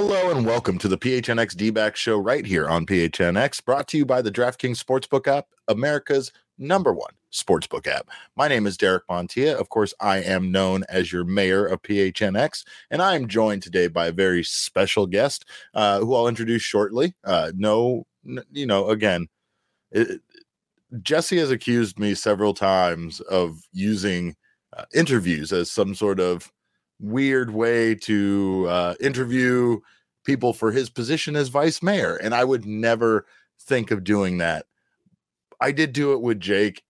Hello and welcome to the PHNX D back show right here on PHNX, brought to you by the DraftKings Sportsbook app, America's number one sportsbook app. My name is Derek Montilla. Of course, I am known as your mayor of PHNX, and I am joined today by a very special guest uh, who I'll introduce shortly. Uh, no, n- you know, again, it, Jesse has accused me several times of using uh, interviews as some sort of weird way to uh, interview people for his position as vice mayor. And I would never think of doing that. I did do it with Jake,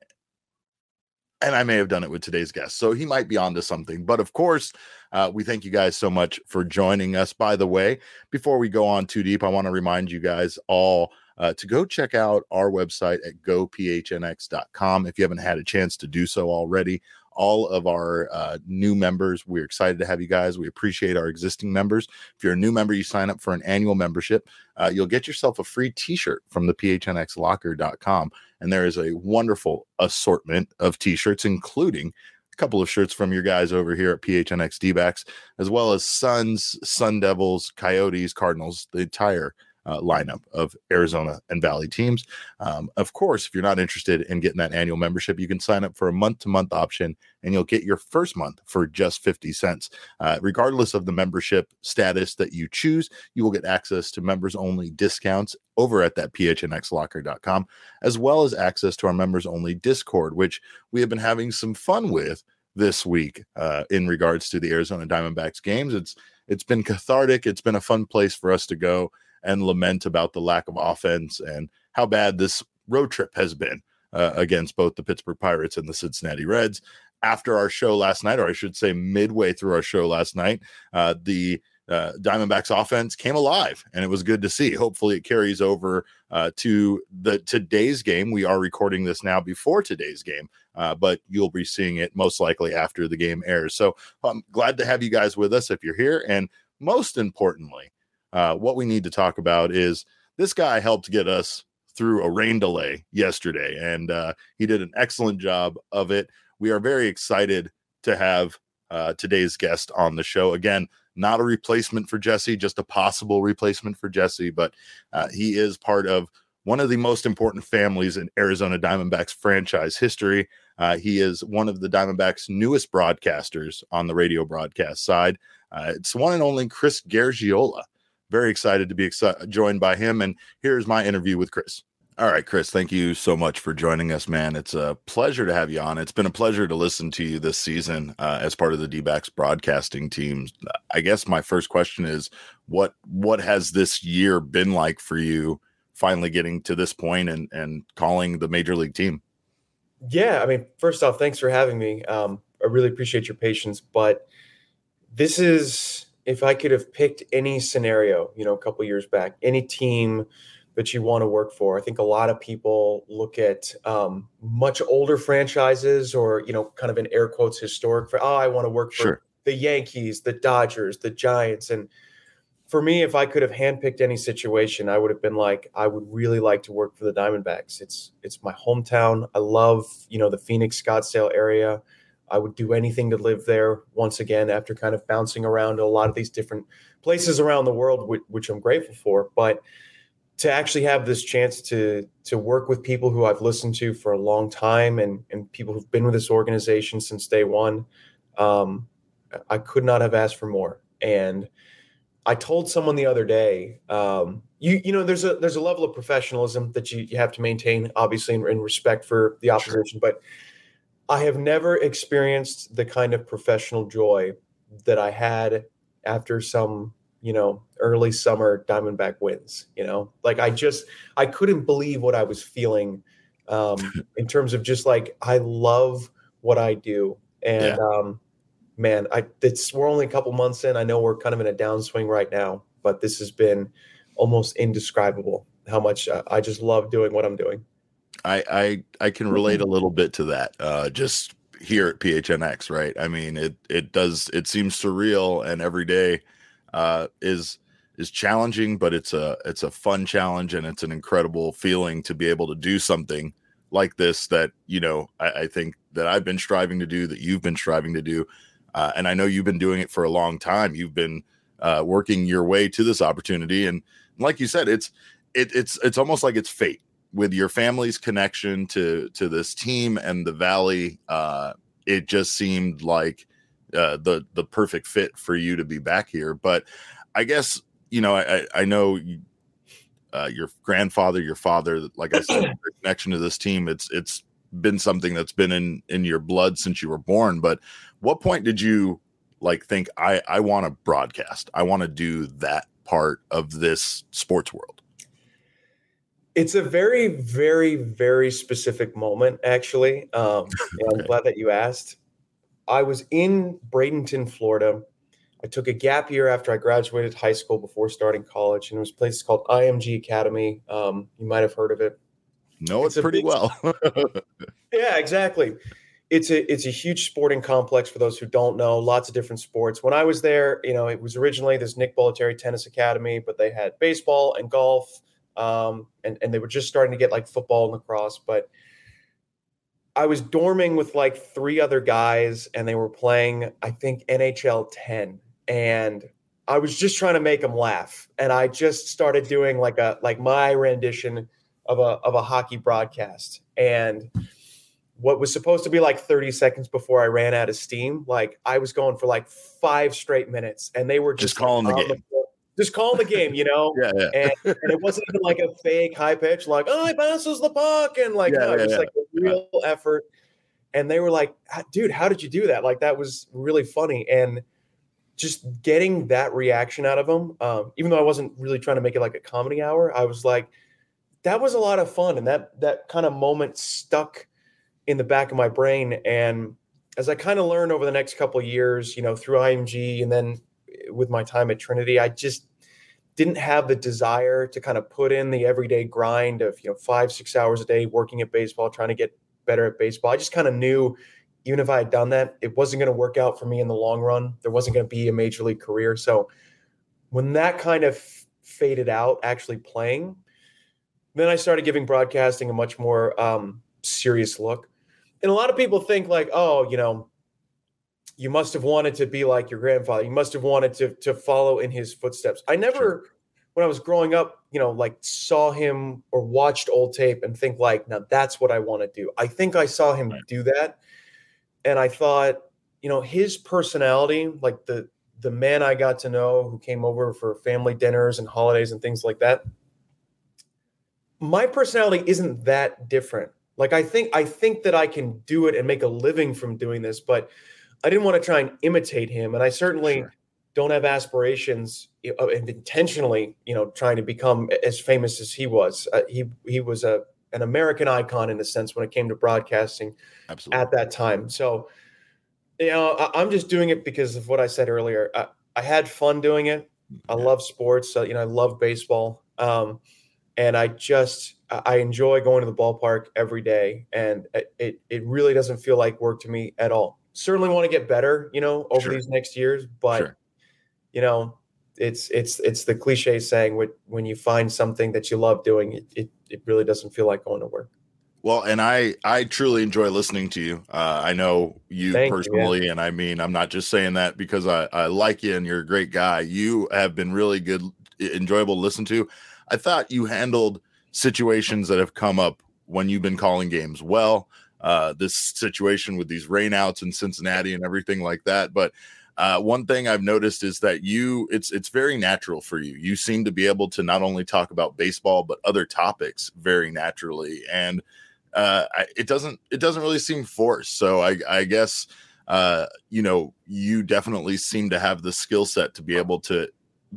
and I may have done it with today's guest. So he might be onto something. But of course, uh, we thank you guys so much for joining us. By the way, before we go on too deep, I want to remind you guys all. Uh, to go check out our website at gophnx.com if you haven't had a chance to do so already all of our uh, new members. We're excited to have you guys. We appreciate our existing members. If you're a new member, you sign up for an annual membership. Uh, you'll get yourself a free t-shirt from the phnxlocker.com. And there is a wonderful assortment of t-shirts, including a couple of shirts from your guys over here at PHNX D-backs, as well as Suns, Sun Devils, Coyotes, Cardinals, the entire – uh, lineup of Arizona and Valley teams. Um, of course, if you're not interested in getting that annual membership, you can sign up for a month to month option and you'll get your first month for just 50 cents. Uh, regardless of the membership status that you choose, you will get access to members only discounts over at that phnxlocker.com, as well as access to our members only Discord, which we have been having some fun with this week uh, in regards to the Arizona Diamondbacks games. It's it's been cathartic. It's been a fun place for us to go and lament about the lack of offense and how bad this road trip has been uh, against both the Pittsburgh Pirates and the Cincinnati Reds. After our show last night, or I should say, midway through our show last night, uh, the uh, Diamondbacks offense came alive, and it was good to see. Hopefully, it carries over uh, to the today's game. We are recording this now before today's game, uh, but you'll be seeing it most likely after the game airs. So I'm glad to have you guys with us if you're here, and most importantly, uh, what we need to talk about is this guy helped get us through a rain delay yesterday, and uh, he did an excellent job of it. We are very excited to have uh, today's guest on the show. Again, not a replacement for Jesse, just a possible replacement for Jesse, but uh, he is part of one of the most important families in Arizona Diamondbacks franchise history. Uh, he is one of the Diamondbacks' newest broadcasters on the radio broadcast side. Uh, it's one and only Chris Garagiola very excited to be joined by him. And here's my interview with Chris. All right, Chris, thank you so much for joining us, man. It's a pleasure to have you on. It's been a pleasure to listen to you this season uh, as part of the D-backs broadcasting team. I guess my first question is what what has this year been like for you finally getting to this point and and calling the major league team? Yeah, I mean, first off, thanks for having me. Um, I really appreciate your patience, but this is if I could have picked any scenario, you know, a couple years back, any team that you want to work for, I think a lot of people look at um, much older franchises or, you know, kind of in air quotes historic for, oh, I want to work for sure. the Yankees, the Dodgers, the Giants. And for me, if I could have handpicked any situation, I would have been like, I would really like to work for the Diamondbacks. It's it's my hometown. I love, you know, the Phoenix Scottsdale area. I would do anything to live there once again after kind of bouncing around a lot of these different places around the world, which, which, I'm grateful for. But to actually have this chance to to work with people who I've listened to for a long time and and people who've been with this organization since day one, um, I could not have asked for more. And I told someone the other day, um, you you know, there's a there's a level of professionalism that you, you have to maintain, obviously, in, in respect for the opposition, sure. but I have never experienced the kind of professional joy that I had after some, you know, early summer Diamondback wins. You know, like I just I couldn't believe what I was feeling um, in terms of just like I love what I do, and yeah. um, man, I it's we're only a couple months in. I know we're kind of in a downswing right now, but this has been almost indescribable how much I, I just love doing what I'm doing. I I I can relate a mm-hmm. little bit to that. Uh, just here at PHNX, right? I mean, it it does it seems surreal, and every day uh, is is challenging, but it's a it's a fun challenge, and it's an incredible feeling to be able to do something like this that you know I, I think that I've been striving to do, that you've been striving to do, uh, and I know you've been doing it for a long time. You've been uh, working your way to this opportunity. And like you said, it's it, it's it's almost like it's fate with your family's connection to to this team and the Valley. Uh, it just seemed like uh, the the perfect fit for you to be back here. But I guess you know I I know. You, uh, your grandfather, your father, like I said, connection to this team. It's it's been something that's been in in your blood since you were born. But what point did you like think I I want to broadcast? I want to do that part of this sports world. It's a very, very, very specific moment, actually. Um. I'm glad that you asked. I was in Bradenton, Florida. I took a gap year after I graduated high school before starting college, and it was a place called IMG Academy. Um, you might have heard of it. No, it's it pretty big, well. yeah, exactly. It's a it's a huge sporting complex for those who don't know. Lots of different sports. When I was there, you know, it was originally this Nick Bollettieri Tennis Academy, but they had baseball and golf, um, and and they were just starting to get like football and lacrosse. But I was dorming with like three other guys, and they were playing, I think, NHL 10, and I was just trying to make them laugh, and I just started doing like a like my rendition of a of a hockey broadcast and what was supposed to be like 30 seconds before I ran out of steam, like I was going for like five straight minutes and they were just, just calling the game. The, just calling the game, you know? yeah, yeah. And, and, it wasn't even like a fake high pitch, like, oh, he passes the puck. And like, yeah, no, it was yeah. like a real effort. And they were like, dude, how did you do that? Like, that was really funny. And just getting that reaction out of them, um, even though I wasn't really trying to make it like a comedy hour, I was like, that was a lot of fun and that that kind of moment stuck in the back of my brain and as i kind of learned over the next couple of years you know through img and then with my time at trinity i just didn't have the desire to kind of put in the everyday grind of you know five six hours a day working at baseball trying to get better at baseball. I just kind of knew even if i had done that it wasn't going to work out for me in the long run. There wasn't going to be a major league career. So when that kind of faded out actually playing then I started giving broadcasting a much more um, serious look. And a lot of people think like, oh, you know, you must have wanted to be like your grandfather. You must have wanted to to follow in his footsteps. I never, sure. when I was growing up, you know, like saw him or watched old tape and think like, now that's what I want to do. I think I saw him right. do that, and I thought, you know, his personality, like the the man I got to know who came over for family dinners and holidays and things like that my personality isn't that different. Like I think I think that I can do it and make a living from doing this, but I didn't want to try and imitate him, and I certainly sure. don't have aspirations of intentionally, you know, trying to become as famous as he was. Uh, he he was a an American icon in a sense when it came to broadcasting Absolutely. at that time. So, you know, I, am just doing it because of what I said earlier. I, I had fun doing it. I love sports. So, you know, I love baseball. Um, and I just I enjoy going to the ballpark every day, and it it really doesn't feel like work to me at all. Certainly want to get better, you know, over sure. these next years, but sure. you know, it's it's it's the cliche saying when you find something that you love doing, it it, it really doesn't feel like going to work. Well, and I I truly enjoy listening to you. Uh, I know you Thank personally, you, and I mean I'm not just saying that because I I like you and you're a great guy. You have been really good, enjoyable to listen to. I thought you handled situations that have come up when you've been calling games well. Uh, this situation with these rainouts in Cincinnati and everything like that. But uh, one thing I've noticed is that you it's it's very natural for you. You seem to be able to not only talk about baseball but other topics very naturally, and uh, it doesn't it doesn't really seem forced. So I, I guess uh, you know you definitely seem to have the skill set to be able to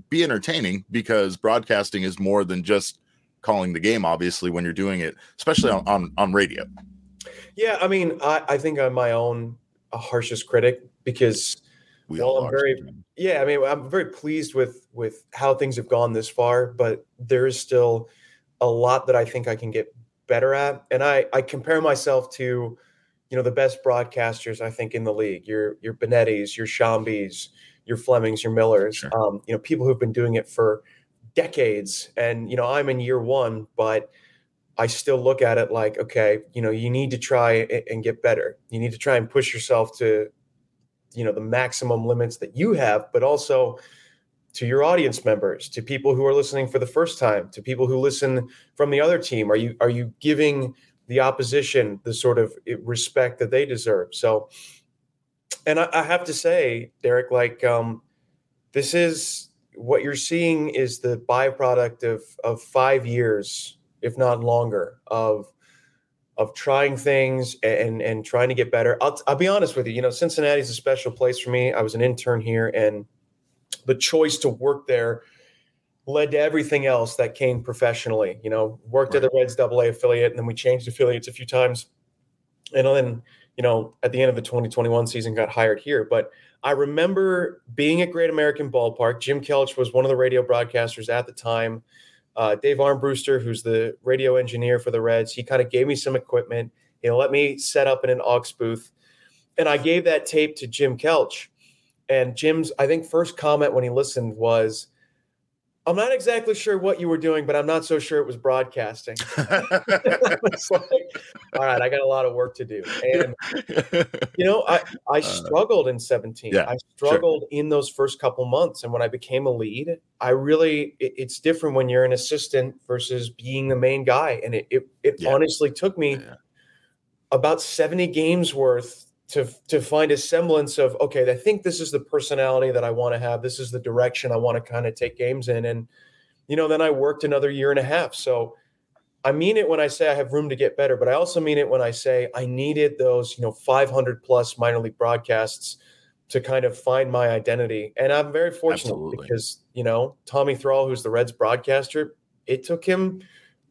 be entertaining because broadcasting is more than just calling the game obviously when you're doing it especially on on, on radio yeah i mean I, I think i'm my own harshest critic because we well, i'm very yeah i mean i'm very pleased with with how things have gone this far but there is still a lot that i think i can get better at and i i compare myself to you know the best broadcasters i think in the league your your benettis your Sciambis your Flemmings, your Millers, sure. um, you know, people who've been doing it for decades. And, you know, I'm in year one, but I still look at it like, okay, you know, you need to try and get better. You need to try and push yourself to, you know, the maximum limits that you have, but also to your audience members, to people who are listening for the first time, to people who listen from the other team? Are you are you giving the opposition the sort of respect that they deserve? So, and I, I have to say, Derek, like um, this is what you're seeing is the byproduct of of five years, if not longer, of of trying things and and trying to get better. I'll, I'll be honest with you. You know, Cincinnati is a special place for me. I was an intern here, and the choice to work there led to everything else that came professionally. You know, worked right. at the Reds Double A affiliate, and then we changed affiliates a few times, and then you know at the end of the 2021 season got hired here. But I remember being at Great American Ballpark. Jim Kelch was one of the radio broadcasters at the time. Uh, Dave Armbruster, who's the radio engineer for the Reds, he kind of gave me some equipment. He let me set up in an aux booth, and I gave that tape to Jim Kelch. And Jim's, I think, first comment when he listened was, I'm not exactly sure what you were doing, but I'm not so sure it was broadcasting. was like, all right, I got a lot of work to do. And you know, I I uh, struggled in 17. Yeah, I struggled sure. in those first couple months. And when I became a lead, I really it, it's different when you're an assistant versus being the main guy. And it it, it yeah. honestly took me yeah. about 70 games worth to to find a semblance of okay i think this is the personality that i want to have. This is the direction i want to kind of take games in. And you know then i worked another year and a half. So i mean it when i say i have room to get better but i also mean it when i say i needed those you know 500 plus minor league broadcasts to kind of find my identity. And i'm very fortunate Absolutely. because you know tommy thrall who's the reds broadcaster it took him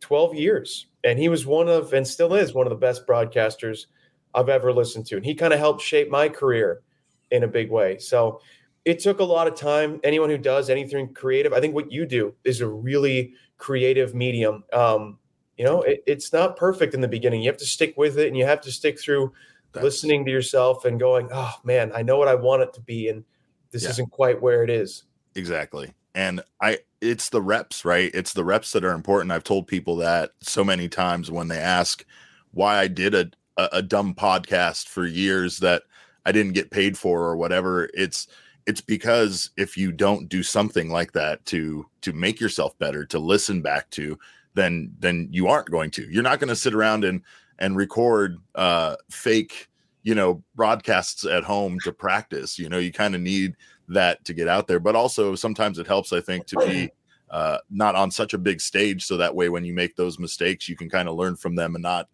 12 years. And he was one of and still is one of the best broadcasters I've ever listened to. And he kind of helped shape my career in a big way. So it took a lot of time. Anyone who does anything creative, I think what you do is a really creative medium. Um, you know, it, it's not perfect in the beginning. You have to stick with it and you have to stick through That's... listening to yourself and going, oh man, I know what I want it to be. And this yeah. isn't quite where it is. Exactly. And I, it's the reps, right? It's the reps that are important. I've told people that so many times when they ask why I did a, a, a dumb podcast for years that I didn't get paid for or whatever. It's it's because if you don't do something like that to to make yourself better, to listen back to, then then you aren't going to. You're not going to sit around and and record uh fake, you know, broadcasts at home to practice. You know, you kind of need that to get out there. But also sometimes it helps, I think, to be uh, not on such a big stage so that way when you make those mistakes you can kind of learn from them and not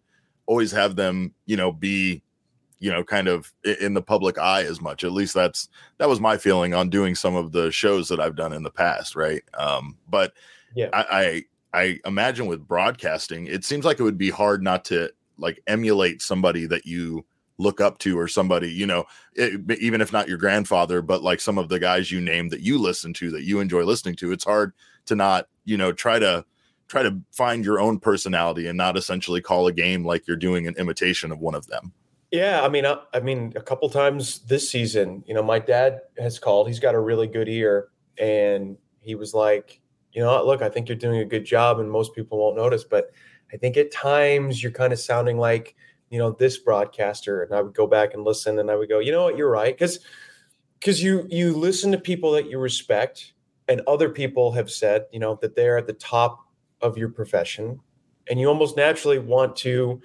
always have them, you know, be, you know, kind of in the public eye as much. At least that's that was my feeling on doing some of the shows that I've done in the past, right? Um, but yeah, I, I I imagine with broadcasting, it seems like it would be hard not to like emulate somebody that you look up to or somebody you know it, even if not your grandfather but like some of the guys you name that you listen to that you enjoy listening to it's hard to not you know try to try to find your own personality and not essentially call a game like you're doing an imitation of one of them. Yeah, I mean, I, I, mean, a couple times this season, you know, my dad has called. He's got a really good ear, and he was like, you know, look, I think you're doing a good job, and most people won't notice, but I think at times you're kind of sounding like, you know, this broadcaster. And I would go back and listen, and I would go, you know what, you're right, because because you you listen to people that you respect, and other people have said, you know, that they're at the top of your profession and you almost naturally want to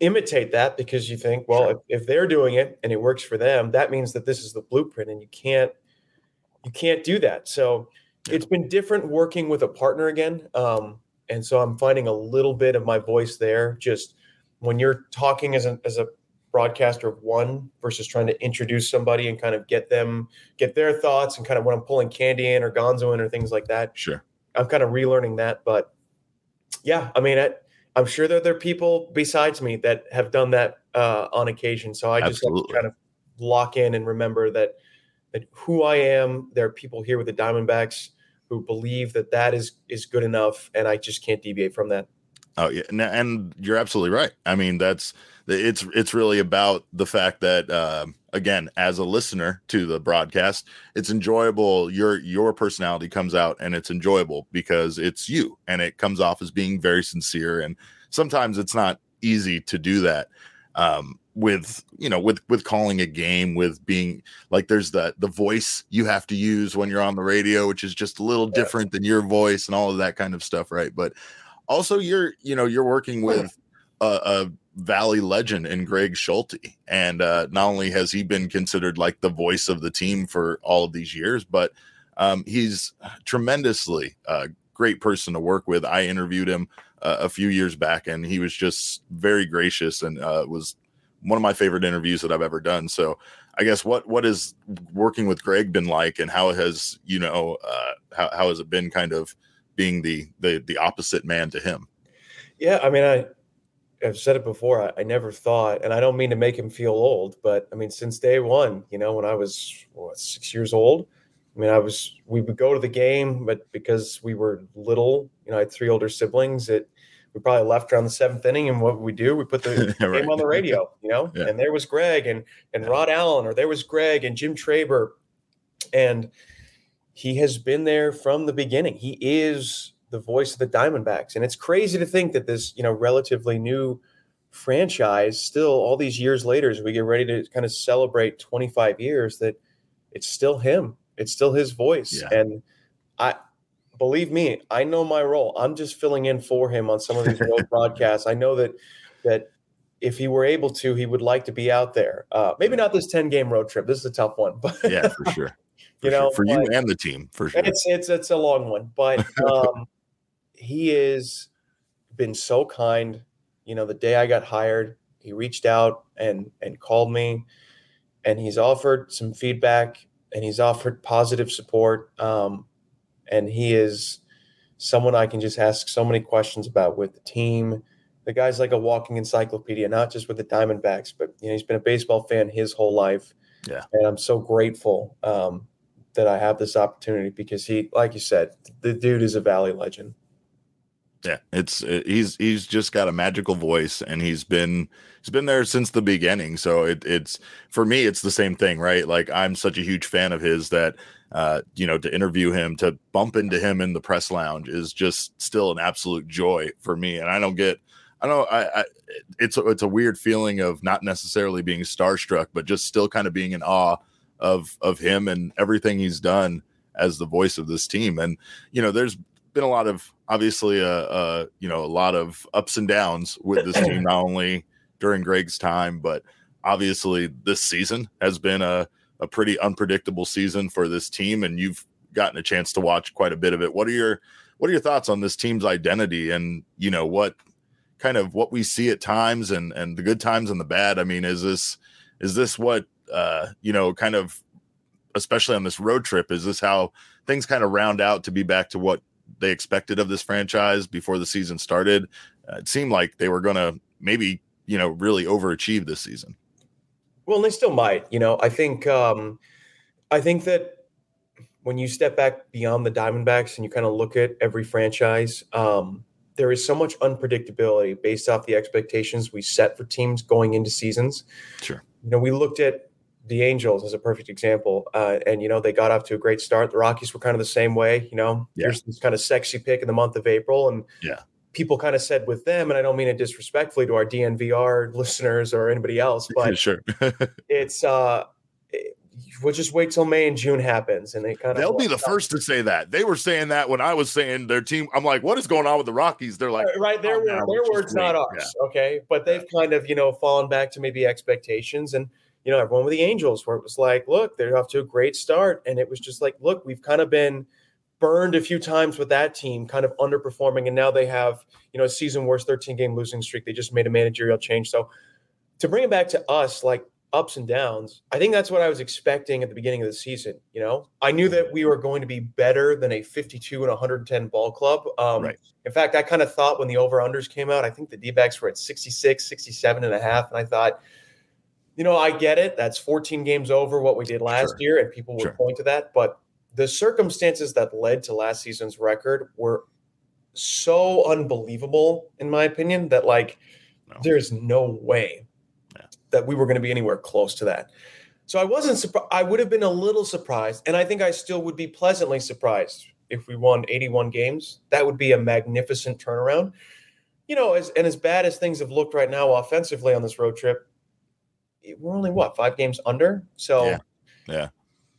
imitate that because you think well sure. if, if they're doing it and it works for them that means that this is the blueprint and you can't you can't do that so yeah. it's been different working with a partner again um, and so i'm finding a little bit of my voice there just when you're talking as a, as a broadcaster of one versus trying to introduce somebody and kind of get them get their thoughts and kind of when i'm pulling candy in or gonzo in or things like that sure I'm kind of relearning that. But yeah, I mean, I, am sure that there are people besides me that have done that uh, on occasion. So I just kind of lock in and remember that that who I am. There are people here with the Diamondbacks who believe that that is is good enough, and I just can't deviate from that. Oh yeah, and you're absolutely right. I mean, that's it's it's really about the fact that uh, again, as a listener to the broadcast, it's enjoyable. Your your personality comes out, and it's enjoyable because it's you, and it comes off as being very sincere. And sometimes it's not easy to do that. Um, with you know with with calling a game with being like there's the the voice you have to use when you're on the radio which is just a little yeah. different than your voice and all of that kind of stuff right but also you're you know you're working with a, a valley legend in greg schulte. And uh not only has he been considered like the voice of the team for all of these years but um he's tremendously uh great person to work with. I interviewed him uh, a few years back and he was just very gracious and uh, was one of my favorite interviews that I've ever done. So I guess what what is working with Greg been like, and how has you know uh, how how has it been kind of being the the the opposite man to him? Yeah, I mean, I I've said it before. I, I never thought, and I don't mean to make him feel old, but I mean, since day one, you know, when I was what, six years old, I mean, I was we would go to the game, but because we were little, you know, I had three older siblings. It we probably left around the seventh inning, and what we do, we put the right. game on the radio, you know. Yeah. And there was Greg and and Rod Allen, or there was Greg and Jim Traber, and he has been there from the beginning. He is the voice of the Diamondbacks, and it's crazy to think that this, you know, relatively new franchise, still all these years later, as we get ready to kind of celebrate 25 years, that it's still him. It's still his voice, yeah. and I believe me, I know my role. I'm just filling in for him on some of these road broadcasts. I know that that if he were able to, he would like to be out there. Uh, maybe not this 10 game road trip. This is a tough one, but yeah, for sure. For you know, sure. for you and the team, for sure. It's it's it's a long one, but um, he has been so kind. You know, the day I got hired, he reached out and and called me, and he's offered some feedback and he's offered positive support. Um, and he is someone I can just ask so many questions about with the team. The guy's like a walking encyclopedia, not just with the Diamondbacks, but you know he's been a baseball fan his whole life. Yeah, and I'm so grateful um, that I have this opportunity because he, like you said, the dude is a Valley legend. Yeah, it's he's he's just got a magical voice, and he's been he's been there since the beginning. So it, it's for me, it's the same thing, right? Like I'm such a huge fan of his that uh, you know, to interview him, to bump into him in the press lounge is just still an absolute joy for me. And I don't get, I don't, I, I it's it's a weird feeling of not necessarily being starstruck, but just still kind of being in awe of of him and everything he's done as the voice of this team. And you know, there's been a lot of obviously a, uh, uh, you know a lot of ups and downs with this team, not only during Greg's time, but obviously this season has been a a pretty unpredictable season for this team, and you've gotten a chance to watch quite a bit of it. What are your what are your thoughts on this team's identity and you know what kind of what we see at times and and the good times and the bad? I mean, is this is this what uh, you know kind of especially on this road trip is this how things kind of round out to be back to what they expected of this franchise before the season started? Uh, it seemed like they were going to maybe you know really overachieve this season. Well, and they still might. You know, I think um, I think that when you step back beyond the Diamondbacks and you kind of look at every franchise, um, there is so much unpredictability based off the expectations we set for teams going into seasons. Sure. You know, we looked at the Angels is a perfect example, uh, and you know they got off to a great start. The Rockies were kind of the same way. You know, yeah. there's this kind of sexy pick in the month of April, and yeah, people kind of said with them, and I don't mean it disrespectfully to our DNVR listeners or anybody else, but sure, it's uh, it, we'll just wait till May and June happens, and they kind of they'll be the first to say that. They were saying that when I was saying their team. I'm like, what is going on with the Rockies? They're like, right, their oh, their words, not ours. Yeah. Okay, but they've kind of you know fallen back to maybe expectations and. You know, everyone with the Angels, where it was like, look, they're off to a great start. And it was just like, look, we've kind of been burned a few times with that team, kind of underperforming, and now they have you know a season worst 13 game losing streak. They just made a managerial change. So to bring it back to us, like ups and downs, I think that's what I was expecting at the beginning of the season. You know, I knew that we were going to be better than a 52 and 110 ball club. Um, right. In fact, I kind of thought when the over unders came out, I think the D backs were at 66, 67 and a half, and I thought. You know, I get it. That's 14 games over what we did last sure. year, and people would sure. point to that. But the circumstances that led to last season's record were so unbelievable, in my opinion, that like no. there's no way yeah. that we were going to be anywhere close to that. So I wasn't surprised. I would have been a little surprised, and I think I still would be pleasantly surprised if we won 81 games. That would be a magnificent turnaround. You know, as and as bad as things have looked right now offensively on this road trip, we're only what five games under. So yeah, yeah.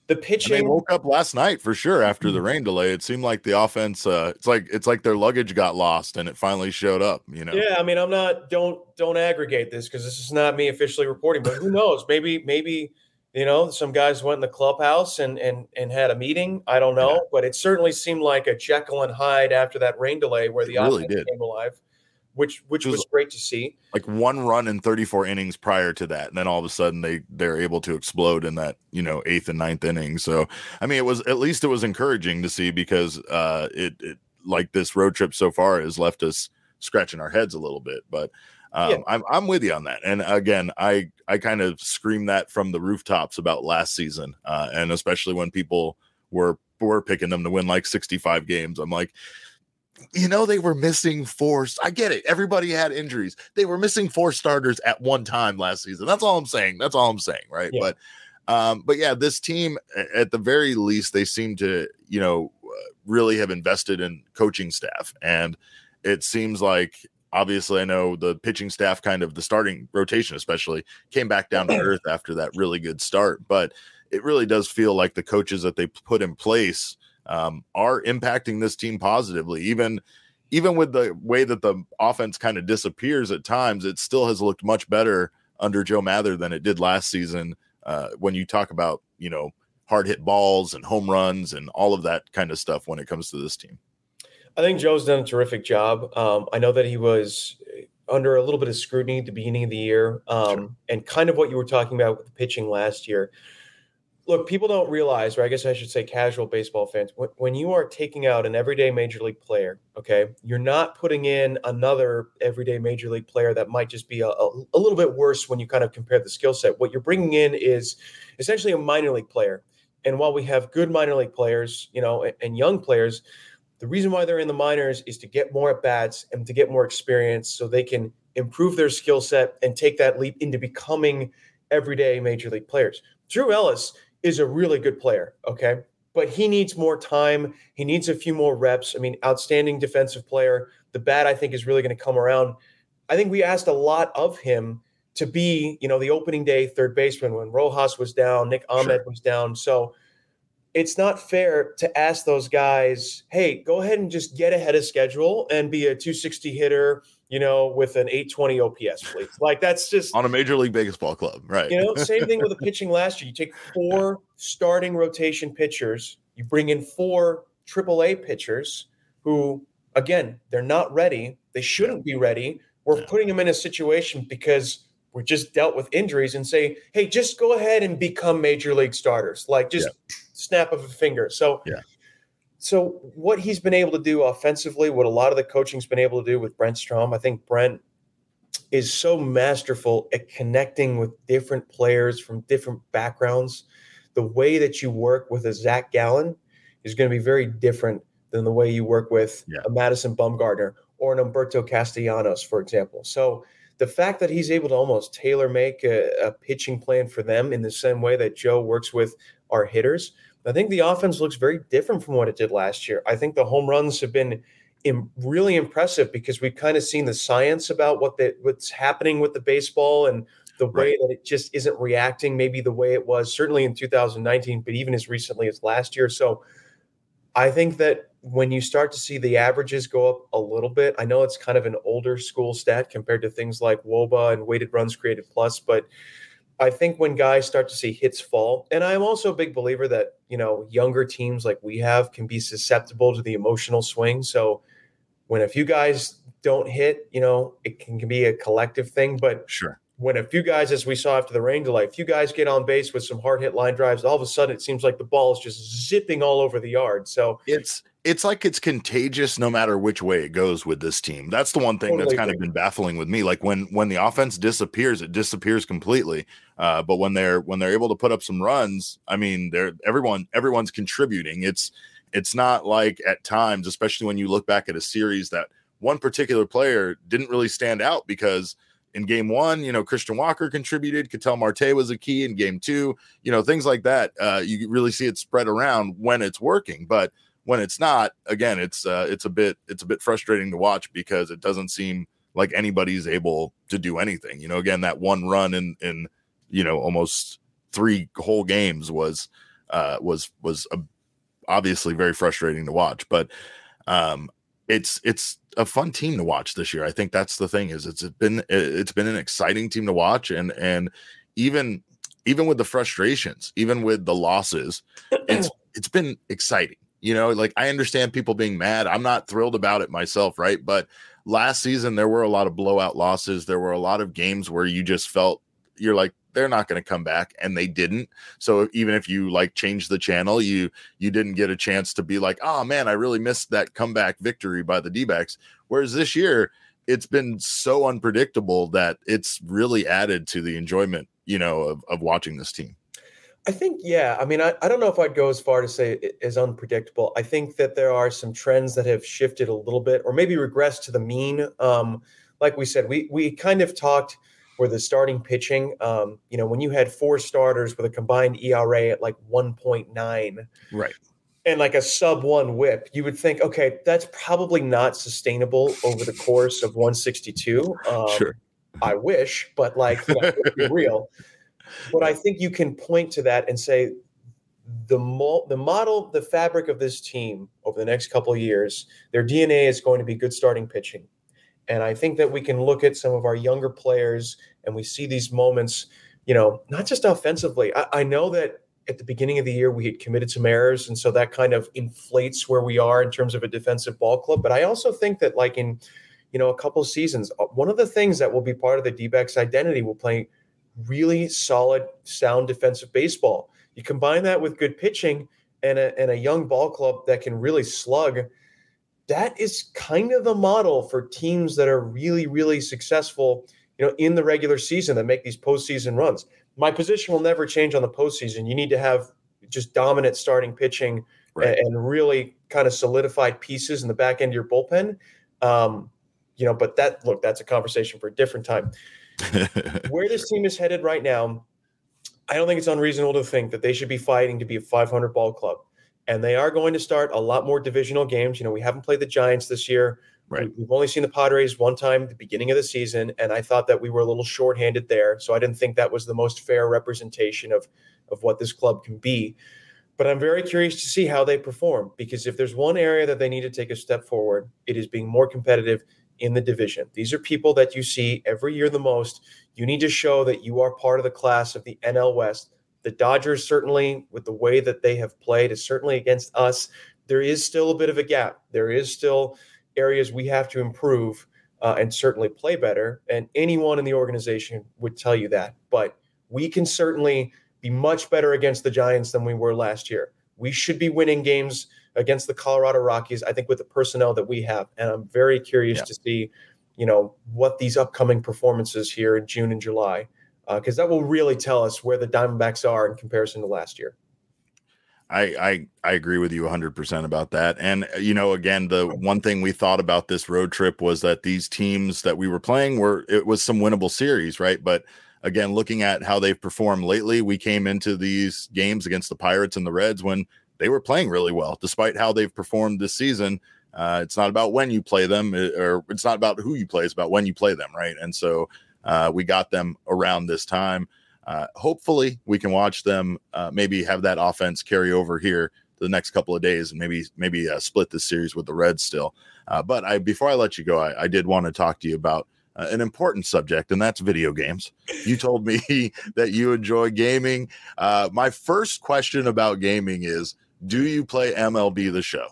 The pitching. And they woke up last night for sure after the rain delay. It seemed like the offense. Uh, it's like it's like their luggage got lost and it finally showed up. You know. Yeah, I mean, I'm not. Don't don't aggregate this because this is not me officially reporting. But who knows? Maybe maybe you know some guys went in the clubhouse and and and had a meeting. I don't know, yeah. but it certainly seemed like a Jekyll and Hyde after that rain delay where the it offense really came alive which which was, was, great to see. Like one run in 34 innings prior to that, and then all of a sudden they they're able to explode in that you know eighth and ninth inning. So I mean, it was at least it was encouraging to see because uh, it, it like this road trip so far has left us scratching our heads a little bit, but. Um, yeah. I'm I'm with you on that, and again, I I kind of scream that from the rooftops about last season, uh, and especially when people were were picking them to win like 65 games. I'm like, you know they were missing four i get it everybody had injuries. They were missing four starters at one time last season. That's all i'm saying that's all i'm saying right? Yeah. but um but yeah this team at the very least they seem to you know really have invested in coaching staff. And it seems like obviously i know the pitching staff kind of the starting rotation especially came back down to earth after that really good start. But it really does feel like the coaches that they put in place um, are impacting this team positively. Even even with the way that the offense kind of disappears at times, it still has looked much better under Joe Mather than it did last season. Uh, when you talk about you know hard hit balls and home runs and all of that kind of stuff when it comes to this team. I think Joe's done a terrific job. Um, I know that he was under a little bit of scrutiny at the beginning of the year, um, sure. and kind of what you were talking about with the pitching last year look, people don't realize, or I guess I should say casual baseball fans, when you are taking out an everyday major league player, okay, you're not putting in another everyday major league player that might just be a, a, a little bit worse when you kind of compare the skill set. What you're bringing in is essentially a minor league player. And while we have good minor league players, you know, and, and young players, the reason why they're in the minors is to get more at bats and to get more experience so they can improve their skill set and take that leap into becoming everyday major league players. Drew Ellis is a really good player. Okay. But he needs more time. He needs a few more reps. I mean, outstanding defensive player. The bat, I think, is really going to come around. I think we asked a lot of him to be, you know, the opening day third baseman when Rojas was down, Nick Ahmed sure. was down. So it's not fair to ask those guys, hey, go ahead and just get ahead of schedule and be a 260 hitter you know, with an 820 OPS, please. Like that's just on a major league baseball club, right? You know, same thing with the pitching last year. You take four starting rotation pitchers, you bring in four AAA pitchers who, again, they're not ready. They shouldn't be ready. We're yeah. putting them in a situation because we're just dealt with injuries and say, hey, just go ahead and become major league starters. Like just yeah. snap of a finger. So yeah so what he's been able to do offensively, what a lot of the coaching's been able to do with Brent Strom, I think Brent is so masterful at connecting with different players from different backgrounds. The way that you work with a Zach Gallen is going to be very different than the way you work with yeah. a Madison Bumgarner or an Humberto Castellanos, for example. So the fact that he's able to almost tailor make a, a pitching plan for them in the same way that Joe works with our hitters – I think the offense looks very different from what it did last year. I think the home runs have been Im- really impressive because we've kind of seen the science about what the, what's happening with the baseball and the way right. that it just isn't reacting maybe the way it was certainly in 2019 but even as recently as last year so i think that when you start to see the averages go up a little bit i know it's kind of an older school stat compared to things like woba and weighted runs created plus but I think when guys start to see hits fall, and I'm also a big believer that, you know, younger teams like we have can be susceptible to the emotional swing. So when a few guys don't hit, you know, it can, can be a collective thing. But sure. When a few guys, as we saw after the rain delay, a few guys get on base with some hard hit line drives, all of a sudden it seems like the ball is just zipping all over the yard. So it's it's like it's contagious no matter which way it goes with this team. That's the one thing totally that's kind of been baffling with me. Like when when the offense disappears, it disappears completely. Uh, but when they're when they're able to put up some runs, I mean, they're everyone everyone's contributing. It's it's not like at times, especially when you look back at a series that one particular player didn't really stand out because in game one, you know, Christian Walker contributed, Ketel Marte was a key in game two, you know, things like that. Uh, you really see it spread around when it's working. But when it's not, again, it's uh, it's a bit it's a bit frustrating to watch because it doesn't seem like anybody's able to do anything. You know, again, that one run in in you know, almost three whole games was uh, was was a, obviously very frustrating to watch. But um, it's it's a fun team to watch this year. I think that's the thing is it's been it's been an exciting team to watch and and even even with the frustrations, even with the losses, it's it's been exciting. You know, like I understand people being mad. I'm not thrilled about it myself, right? But last season there were a lot of blowout losses. There were a lot of games where you just felt you're like they're not going to come back and they didn't so even if you like change the channel you you didn't get a chance to be like oh man i really missed that comeback victory by the d-backs whereas this year it's been so unpredictable that it's really added to the enjoyment you know of, of watching this team I think, yeah. I mean, I, I don't know if I'd go as far to say it is unpredictable. I think that there are some trends that have shifted a little bit or maybe regressed to the mean. Um, like we said, we we kind of talked – where the starting pitching, um, you know, when you had four starters with a combined ERA at like 1.9, right, and like a sub one WHIP, you would think, okay, that's probably not sustainable over the course of 162. Um, sure, I wish, but like, you know, real. But I think you can point to that and say the mo- the model, the fabric of this team over the next couple of years, their DNA is going to be good starting pitching. And I think that we can look at some of our younger players and we see these moments, you know, not just offensively. I, I, know that at the beginning of the year we had committed some errors. And so that kind of inflates where we are in terms of a defensive ball club. But I also think that, like in, you know, a couple seasons, uh, one of the things that will be part of the D backs identity will play really solid, sound defensive baseball. You combine that with good pitching and a, and a young ball club that can really slug that is kind of the model for teams that are really, really successful, you know, in the regular season that make these postseason runs. My position will never change on the postseason. You need to have just dominant starting pitching right. and, and, really kind of solidified pieces in the back end of your bullpen. Um, you know, but that look, that's a conversation for a different time. Where this team is headed right now, I don't think it's unreasonable to think that they should be fighting to be a 500 ball club and they are going to start a lot more divisional games. You know, we haven't played the Giants this year. Right. We've only seen the Padres one time at the beginning of the season, and I thought that we were a little shorthanded there. So I didn't think that was the most fair representation of of what this club can be. But I'm very curious to see how they perform because if there's one area that they need to take a step forward, it is being more competitive in the division. These are people that you see every year the most. You need to show that you are part of the class of the NL West the Dodgers certainly, with the way that they have played, is certainly against us. There is still a bit of a gap. There is still areas we have to improve uh, and certainly play better. And anyone in the organization would tell you that. But we can certainly be much better against the Giants than we were last year. We should be winning games against the Colorado Rockies, I think, with the personnel that we have. And I'm very curious yeah. to see, you know, what these upcoming performances here in June and July because uh, that will really tell us where the Diamondbacks are in comparison to last year. I, I I agree with you 100% about that. And uh, you know, again, the one thing we thought about this road trip was that these teams that we were playing were it was some winnable series, right? But again, looking at how they've performed lately, we came into these games against the Pirates and the Reds when they were playing really well, despite how they've performed this season. Uh, it's not about when you play them, or it's not about who you play; it's about when you play them, right? And so uh, we got them around this time. Uh, hopefully, we can watch them uh, maybe have that offense carry over here the next couple of days and maybe maybe uh, split this series with the Reds still. Uh, but I before I let you go, I, I did want to talk to you about uh, an important subject, and that's video games. You told me that you enjoy gaming. Uh, my first question about gaming is Do you play MLB the show?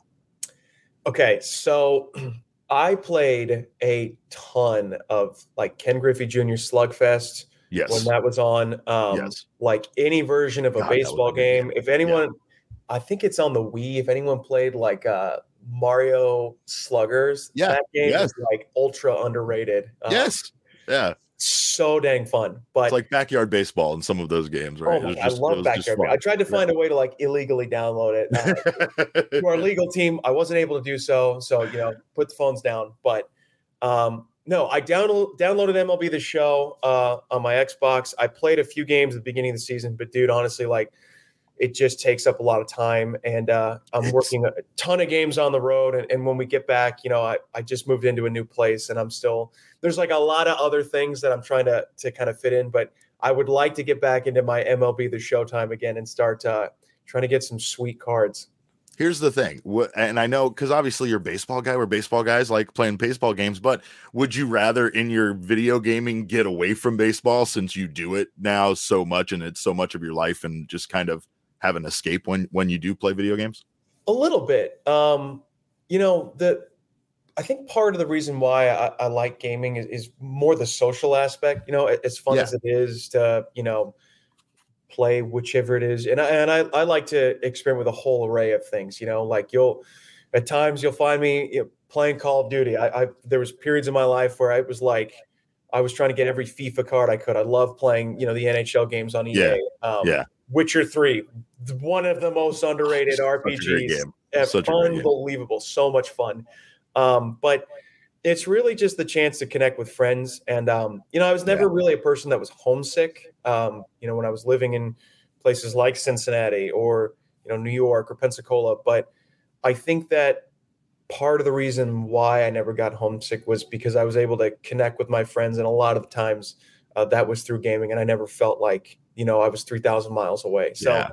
Okay, so I played a ton of like Ken Griffey Jr. Slugfest. Yes. When that was on. Um, yes. Like any version of a God, baseball game. If anyone, yeah. I think it's on the Wii. If anyone played like uh, Mario Sluggers, yeah. that game yes. is like ultra underrated. Um, yes. Yeah so dang fun. But it's like backyard baseball in some of those games, right? Oh, just, I love backyard. I tried to find yeah. a way to like illegally download it uh, to our legal team. I wasn't able to do so, so you know, put the phones down. But um, no, I download downloaded MLB the Show uh, on my Xbox. I played a few games at the beginning of the season, but dude, honestly, like it just takes up a lot of time. And uh, I'm working a ton of games on the road. And, and when we get back, you know, I, I just moved into a new place and I'm still, there's like a lot of other things that I'm trying to, to kind of fit in. But I would like to get back into my MLB The Showtime again and start uh, trying to get some sweet cards here's the thing and i know because obviously you're a baseball guy we're baseball guys like playing baseball games but would you rather in your video gaming get away from baseball since you do it now so much and it's so much of your life and just kind of have an escape when when you do play video games a little bit um you know the i think part of the reason why i, I like gaming is, is, more the social aspect you know as fun yeah. as it is to you know play whichever it is. And I, and I, I like to experiment with a whole array of things, you know, like you'll, at times you'll find me you know, playing Call of Duty. I, I, there was periods in my life where I was like, I was trying to get every FIFA card I could. I love playing, you know, the NHL games on EA. Yeah. Um, yeah. Witcher 3, one of the most underrated RPGs. Such unbelievable. So much fun. Um, but it's really just the chance to connect with friends. And, um, you know, I was never yeah. really a person that was homesick. Um, you know, when I was living in places like Cincinnati or, you know, New York or Pensacola. But I think that part of the reason why I never got homesick was because I was able to connect with my friends. And a lot of the times uh, that was through gaming. And I never felt like, you know, I was 3,000 miles away. So, yeah.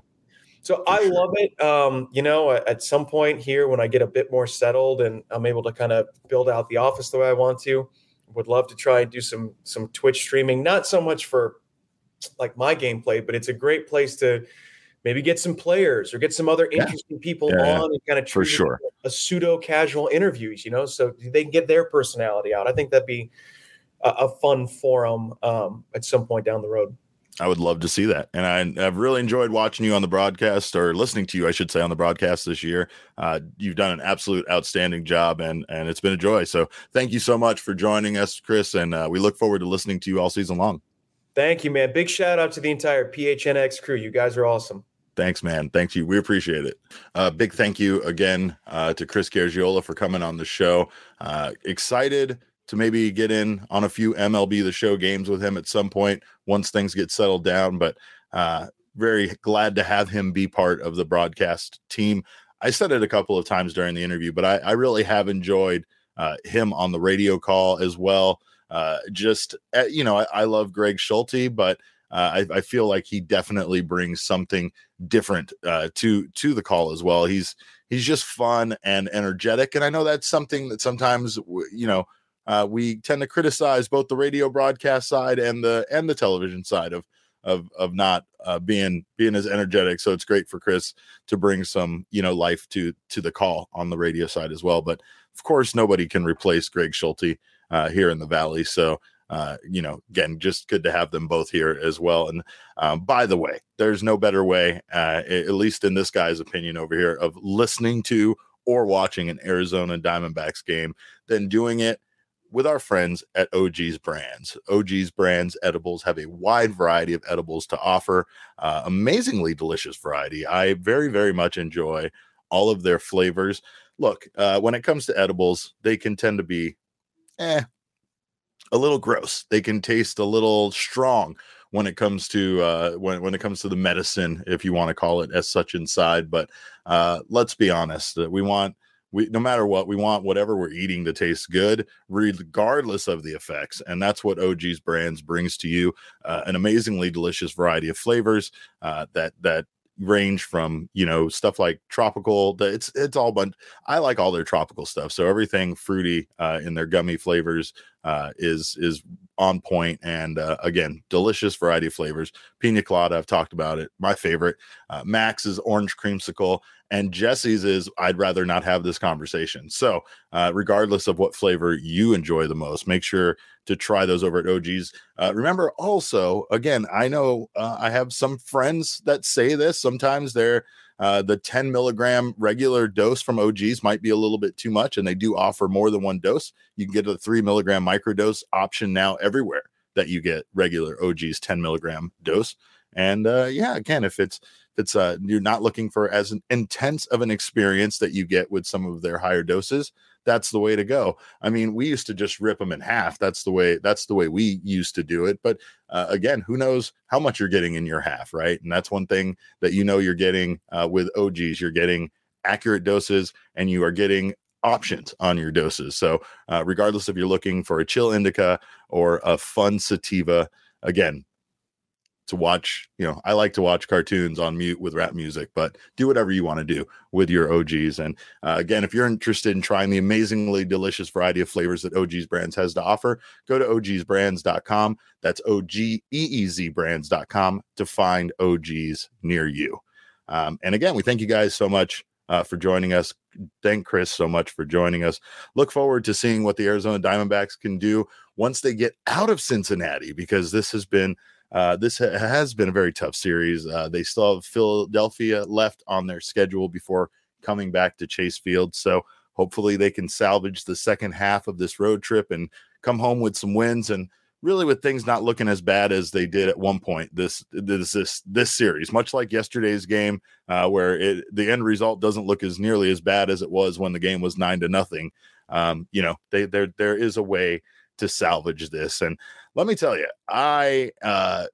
So I sure. love it. Um, you know, at some point here, when I get a bit more settled and I'm able to kind of build out the office the way I want to, would love to try and do some some Twitch streaming. Not so much for like my gameplay, but it's a great place to maybe get some players or get some other interesting yeah. people yeah, on and kind of for sure a pseudo casual interviews. You know, so they can get their personality out. I think that'd be a, a fun forum um, at some point down the road. I would love to see that. And I, have really enjoyed watching you on the broadcast or listening to you, I should say, on the broadcast this year. Uh, you've done an absolute outstanding job and, and it's been a joy. So thank you so much for joining us, Chris. And uh, we look forward to listening to you all season long. Thank you, man. Big shout out to the entire PHNX crew. You guys are awesome. Thanks, man. Thank you. We appreciate it. Uh, big thank you again uh, to Chris Garagiola for coming on the show. Uh, excited to maybe get in on a few MLB the show games with him at some point once things get settled down. But uh, very glad to have him be part of the broadcast team. I said it a couple of times during the interview, but I, I really have enjoyed uh, him on the radio call as well. Uh, just uh, you know, I, I, love Greg Schulte, but uh, I, I, feel like he definitely brings something different uh, to to the call as well. He's he's just fun and energetic, and I know that's something that sometimes you know uh, we tend to criticize both the radio broadcast side and the and the television side of of of not uh, being being as energetic. So it's great for Chris to bring some you know life to to the call on the radio side as well. But of course, nobody can replace Greg Schulte uh, here in the Valley. So. Uh, you know, again, just good to have them both here as well. And um, by the way, there's no better way, uh, at least in this guy's opinion over here, of listening to or watching an Arizona Diamondbacks game than doing it with our friends at OGeez Brands. OGeez Brands edibles have a wide variety of edibles to offer, uh, amazingly delicious variety. I very, very much enjoy all of their flavors. Look, uh, when it comes to edibles, they can tend to be, eh, a little gross. They can taste a little strong when it comes to uh, when when it comes to the medicine, if you want to call it as such inside. But uh, let's be honest, we want we no matter what we want whatever we're eating to taste good regardless of the effects and that's what OGeez brands brings to you uh, an amazingly delicious variety of flavors uh, that that range from you know stuff like tropical it's it's all but i like all their tropical stuff so everything fruity uh, in their gummy flavors uh, is is on point and uh, again delicious variety of flavors. Pina colada i've talked about it my favorite uh, max's orange creamsicle and jesse's is i'd rather not have this conversation. So uh, regardless of what flavor you enjoy the most make sure to try those over at OGeez uh, remember also again i know uh, i have some friends that say this sometimes they're uh, the 10 milligram regular dose from OGeez might be a little bit too much, and they do offer more than one dose. You can get a three milligram microdose option now everywhere that you get regular OGeez 10 milligram dose. And uh, yeah, again, if it's it's uh, you're not looking for as an intense of an experience that you get with some of their higher doses, that's the way to go. I mean, we used to just rip them in half. That's the way. That's the way we used to do it. But uh, again, who knows how much you're getting in your half, right? And that's one thing that you know you're getting uh, with OGeez. You're getting accurate doses, and you are getting options on your doses. So, uh, regardless if you're looking for a chill indica or a fun sativa, again, to watch, you know, I like to watch cartoons on mute with rap music, but do whatever you want to do with your OGeez. And uh, again, if you're interested in trying the amazingly delicious variety of flavors that OGeez Brands has to offer, go to ogeezbrands.com. That's O G E E Z brands.com to find OGeez near you. Um, and again, we thank you guys so much uh, for joining us. Thank Chris so much for joining us. Look forward to seeing what the Arizona Diamondbacks can do once they get out of Cincinnati, because this has been uh, this ha- has been a very tough series. Uh, they still have Philadelphia left on their schedule before coming back to Chase Field. So hopefully they can salvage the second half of this road trip and come home with some wins and really with things not looking as bad as they did at one point this this this this series much like yesterday's game uh, where it the end result doesn't look as nearly as bad as it was when the game was nine to nothing um, you know they there there is a way to salvage this and let me tell you i uh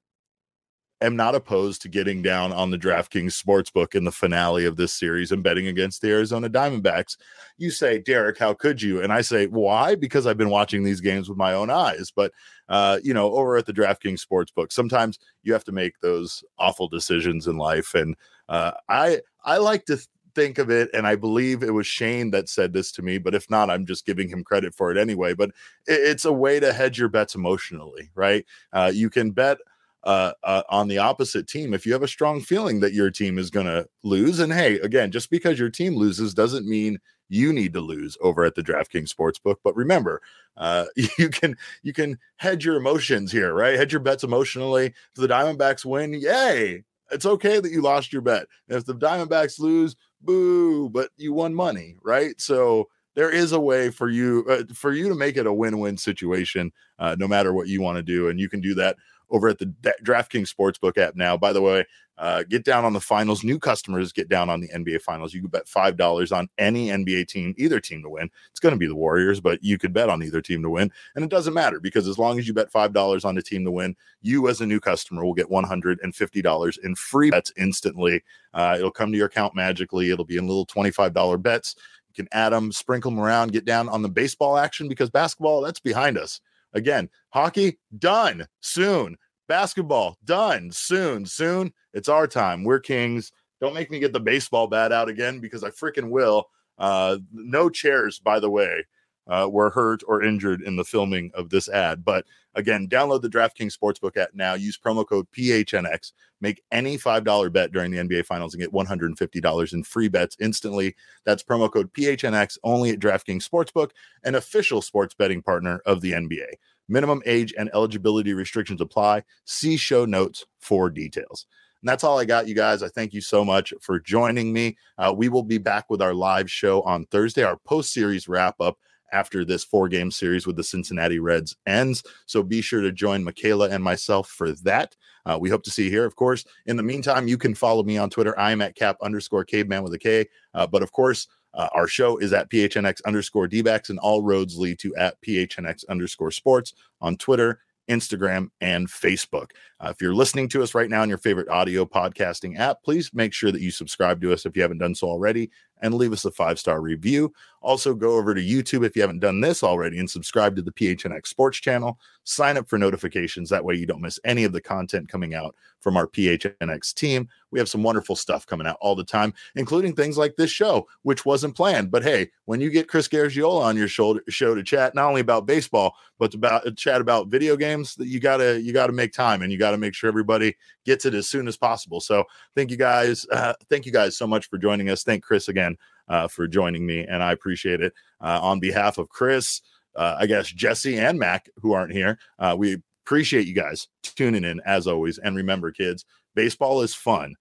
am not opposed to getting down on the DraftKings sportsbook in the finale of this series and betting against the Arizona Diamondbacks. You say, Derek, how could you? And I say, why? Because I've been watching these games with my own eyes. But uh, you know, over at the DraftKings sportsbook, sometimes you have to make those awful decisions in life. And uh, I I like to think of it, and I believe it was Shane that said this to me, but if not, I'm just giving him credit for it anyway. But it, it's a way to hedge your bets emotionally, right? Uh, you can bet uh, uh, on the opposite team if you have a strong feeling that your team is going to lose. And hey, again, just because your team loses doesn't mean you need to lose over at the DraftKings Sportsbook. But remember, uh, you can you can hedge your emotions here, right? Hedge your bets emotionally. If the Diamondbacks win, yay! It's okay that you lost your bet. If the Diamondbacks lose, boo! But you won money, right? So there is a way for you uh, for you to make it a win-win situation, uh, no matter what you want to do, and you can do that over at the DraftKings Sportsbook app now. By the way, uh, get down on the finals. New customers get down on the NBA finals. You can bet five dollars on any NBA team, either team to win. It's going to be the Warriors, but you could bet on either team to win, and it doesn't matter because as long as you bet five dollars on the team to win, you as a new customer will get one hundred and fifty dollars in free bets instantly. Uh, it'll come to your account magically. It'll be in little twenty-five dollar bets. Can add them, sprinkle them around, get down on the baseball action because basketball that's behind us. Again, hockey done soon. Basketball done soon. Soon it's our time. We're kings. Don't make me get the baseball bat out again because I freaking will. Uh, no chairs, by the way, uh, were hurt or injured in the filming of this ad. But again, download the DraftKings Sportsbook app now. Use promo code PHNX. Make any $5 bet during the NBA Finals and get $150 in free bets instantly. That's promo code PHNX only at DraftKings Sportsbook, an official sports betting partner of the NBA. Minimum age and eligibility restrictions apply. See show notes for details. And that's all I got, you guys. I thank you so much for joining me. Uh, we will be back with our live show on Thursday, our post series wrap up after this four game series with the Cincinnati Reds ends. So be sure to join Michaela and myself for that. Uh, we hope to see you here, of course. In the meantime, you can follow me on Twitter. I am at cap underscore caveman with a K. Uh, but of course, uh, our show is at PHNX underscore DBACs, and all roads lead to at PHNX underscore sports on Twitter, Instagram, and Facebook. Uh, if you're listening to us right now in your favorite audio podcasting app, please make sure that you subscribe to us if you haven't done so already and leave us a five star review. Also, go over to YouTube if you haven't done this already and subscribe to the PHNX Sports channel. Sign up for notifications. That way, you don't miss any of the content coming out from our PHNX team. We have some wonderful stuff coming out all the time, including things like this show, which wasn't planned. But hey, when you get Chris Garagiola on your show, show to chat not only about baseball but to about chat about video games, that you gotta you gotta make time and you gotta make sure everybody gets it as soon as possible. So thank you guys, uh, thank you guys so much for joining us. Thank Chris again uh, for joining me, and I appreciate it. Uh, on behalf of Chris, uh, I guess Jesse and Mac, who aren't here, uh, we appreciate you guys tuning in as always. And remember, kids, baseball is fun,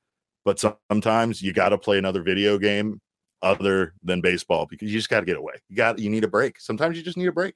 but sometimes you got to play another video game other than baseball because you just got to get away. You got you need a break. Sometimes you just need a break.